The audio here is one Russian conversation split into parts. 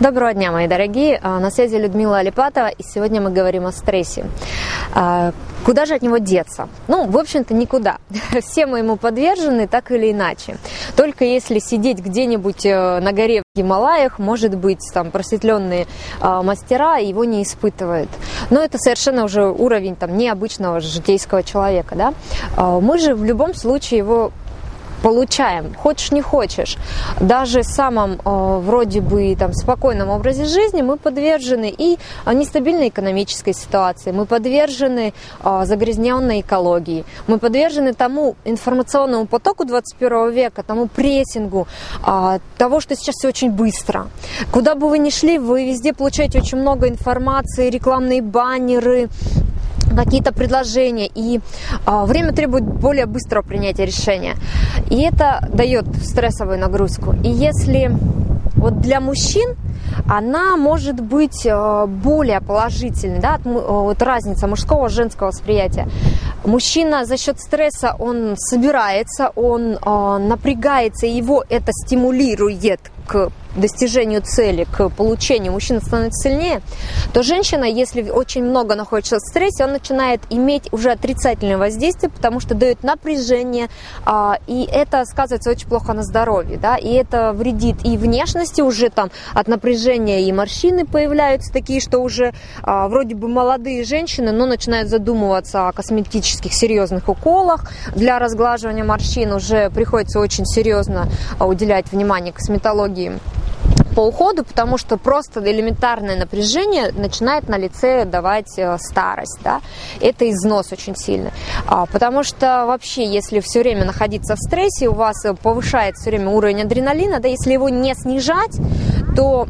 Доброго дня, мои дорогие. А, на связи Людмила Алипатова, и сегодня мы говорим о стрессе. А, куда же от него деться? Ну, в общем-то, никуда. Все мы ему подвержены, так или иначе. Только если сидеть где-нибудь э, на горе в Гималаях, может быть, там просветленные а, мастера его не испытывают. Но это совершенно уже уровень там необычного житейского человека, да. Мы же в любом случае его получаем, хочешь не хочешь. Даже в самом э, вроде бы там спокойном образе жизни мы подвержены и э, нестабильной экономической ситуации, мы подвержены э, загрязненной экологии, мы подвержены тому информационному потоку 21 века, тому прессингу, того, что сейчас все очень быстро. Куда бы вы ни шли, вы везде получаете очень много информации, рекламные баннеры, какие-то предложения, и а, время требует более быстрого принятия решения. И это дает стрессовую нагрузку. И если вот для мужчин она может быть а, более положительной, да, вот разница мужского и женского восприятия. Мужчина за счет стресса, он собирается, он напрягается, его это стимулирует к достижению цели, к получению мужчина становится сильнее, то женщина, если очень много находится в стрессе, он начинает иметь уже отрицательное воздействие, потому что дает напряжение, а, и это сказывается очень плохо на здоровье, да, и это вредит и внешности, уже там от напряжения и морщины появляются такие, что уже а, вроде бы молодые женщины, но начинают задумываться о косметических серьезных уколах. Для разглаживания морщин, уже приходится очень серьезно а, уделять внимание косметологии по уходу, потому что просто элементарное напряжение начинает на лице давать э, старость, да, это износ очень сильный, а, потому что вообще, если все время находиться в стрессе, у вас повышается все время уровень адреналина, да, если его не снижать, то,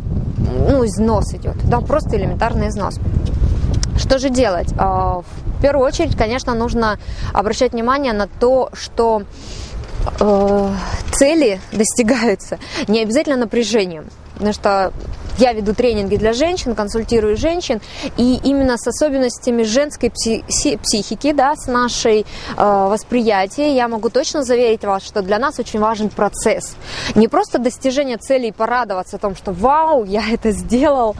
ну, износ идет, да, просто элементарный износ. Что же делать? А, в первую очередь, конечно, нужно обращать внимание на то, что э, цели достигаются не обязательно напряжением потому что я веду тренинги для женщин, консультирую женщин, и именно с особенностями женской психики, да, с нашей э, восприятия, я могу точно заверить вас, что для нас очень важен процесс. Не просто достижение цели и порадоваться о том, что вау, я это сделал,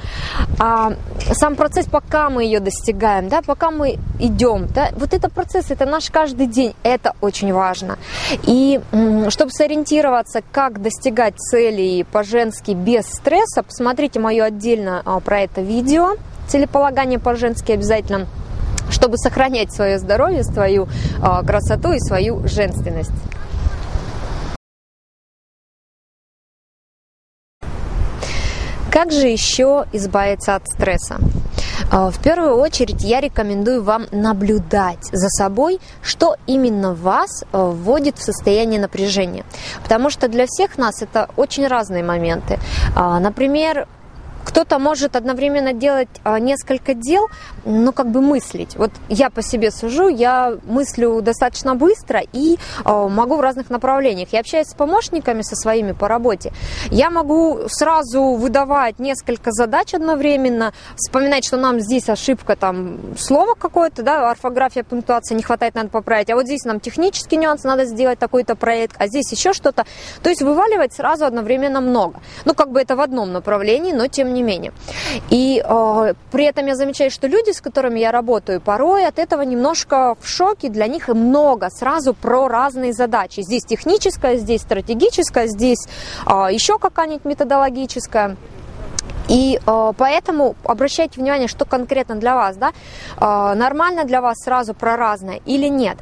а сам процесс, пока мы ее достигаем, да, пока мы идем, да, вот это процесс, это наш каждый день, это очень важно. И чтобы сориентироваться, как достигать целей по-женски без стресса, посмотрите посмотрите мое отдельно а, про это видео, целеполагание по-женски обязательно, чтобы сохранять свое здоровье, свою а, красоту и свою женственность. Как же еще избавиться от стресса? А, в первую очередь я рекомендую вам наблюдать за собой, что именно вас вводит в состояние напряжения. Потому что для всех нас это очень разные моменты. Например, кто-то может одновременно делать а, несколько дел, но как бы мыслить. Вот я по себе сужу, я мыслю достаточно быстро и а, могу в разных направлениях. Я общаюсь с помощниками со своими по работе. Я могу сразу выдавать несколько задач одновременно, вспоминать, что нам здесь ошибка, там, слово какое-то, да, орфография, пунктуация не хватает, надо поправить. А вот здесь нам технический нюанс, надо сделать такой-то проект, а здесь еще что-то. То есть вываливать сразу одновременно много. Ну, как бы это в одном направлении, но тем не менее. И э, при этом я замечаю, что люди, с которыми я работаю, порой от этого немножко в шоке, для них много сразу про разные задачи. Здесь техническая, здесь стратегическая, здесь э, еще какая-нибудь методологическая. И э, поэтому обращайте внимание, что конкретно для вас, да, э, нормально для вас сразу про разное или нет.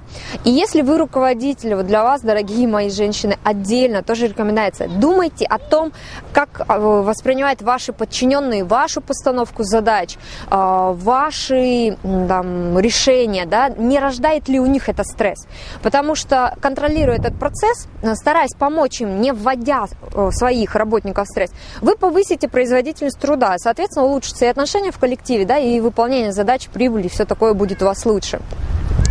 И если вы руководитель, вот для вас, дорогие мои женщины, отдельно тоже рекомендация, думайте о том, как э, воспринимают ваши подчиненные вашу постановку задач, э, ваши там, решения, да, не рождает ли у них это стресс. Потому что контролируя этот процесс, э, стараясь помочь им, не вводя э, своих работников в стресс, вы повысите производительность труда. Соответственно, улучшатся и отношения в коллективе, да, и выполнение задач, прибыли, все такое будет у вас лучше.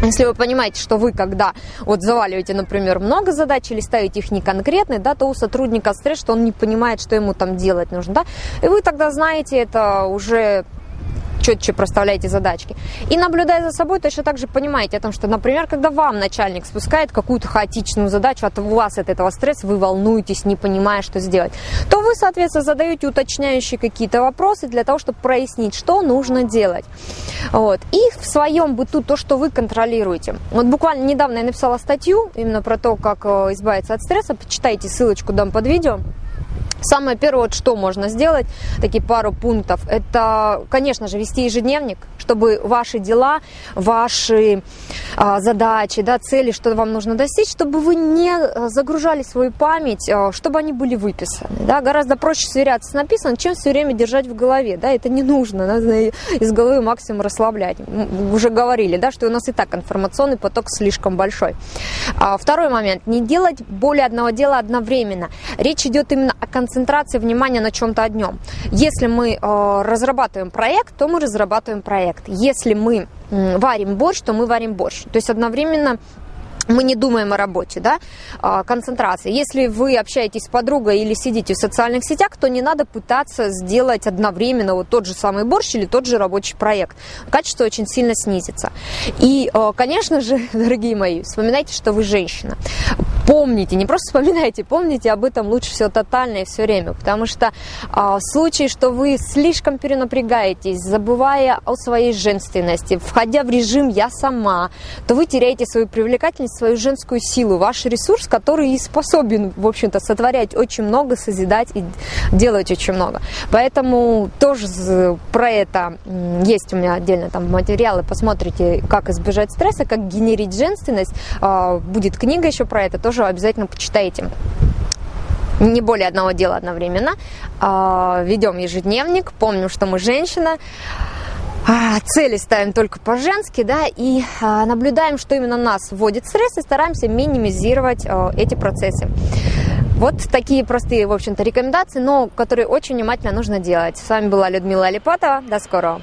Если вы понимаете, что вы, когда вот заваливаете, например, много задач или ставите их не конкретные, да, то у сотрудника стресс, что он не понимает, что ему там делать нужно, да, и вы тогда знаете это уже четче проставляете задачки. И наблюдая за собой, точно так же понимаете о том, что, например, когда вам начальник спускает какую-то хаотичную задачу, от вас от этого стресса, вы волнуетесь, не понимая, что сделать, то вы, соответственно, задаете уточняющие какие-то вопросы для того, чтобы прояснить, что нужно делать. Вот. И в своем быту то, что вы контролируете. Вот буквально недавно я написала статью именно про то, как э, избавиться от стресса. Почитайте, ссылочку дам под видео. Самое первое, вот что можно сделать, такие пару пунктов, это, конечно же, вести ежедневник, чтобы ваши дела, ваши а, задачи, да, цели, что вам нужно достичь, чтобы вы не а, загружали свою память, а, чтобы они были выписаны. Да. Гораздо проще сверяться с написанным, чем все время держать в голове. Да. Это не нужно, надо из головы максимум расслаблять. Уже говорили, да, что у нас и так информационный поток слишком большой. А, второй момент. Не делать более одного дела одновременно. Речь идет именно о концентрации внимания на чем-то одном. Если мы э, разрабатываем проект, то мы разрабатываем проект. Если мы варим борщ, то мы варим борщ. То есть одновременно мы не думаем о работе, да, а, концентрация. Если вы общаетесь с подругой или сидите в социальных сетях, то не надо пытаться сделать одновременно вот тот же самый борщ или тот же рабочий проект. Качество очень сильно снизится. И, а, конечно же, дорогие мои, вспоминайте, что вы женщина помните, не просто вспоминайте, помните об этом лучше всего тотально и все время, потому что а, в случае, что вы слишком перенапрягаетесь, забывая о своей женственности, входя в режим «я сама», то вы теряете свою привлекательность, свою женскую силу, ваш ресурс, который и способен, в общем-то, сотворять очень много, созидать и делать очень много. Поэтому тоже про это есть у меня отдельно там материалы, посмотрите, как избежать стресса, как генерить женственность, а, будет книга еще про это, тоже обязательно почитайте не более одного дела одновременно. А, ведем ежедневник, помним, что мы женщина, цели ставим только по-женски, да, и а, наблюдаем, что именно нас вводит стресс, и стараемся минимизировать эти процессы. Вот такие простые, в общем-то, рекомендации, но которые очень внимательно нужно делать. С вами была Людмила Алипатова. До скорого.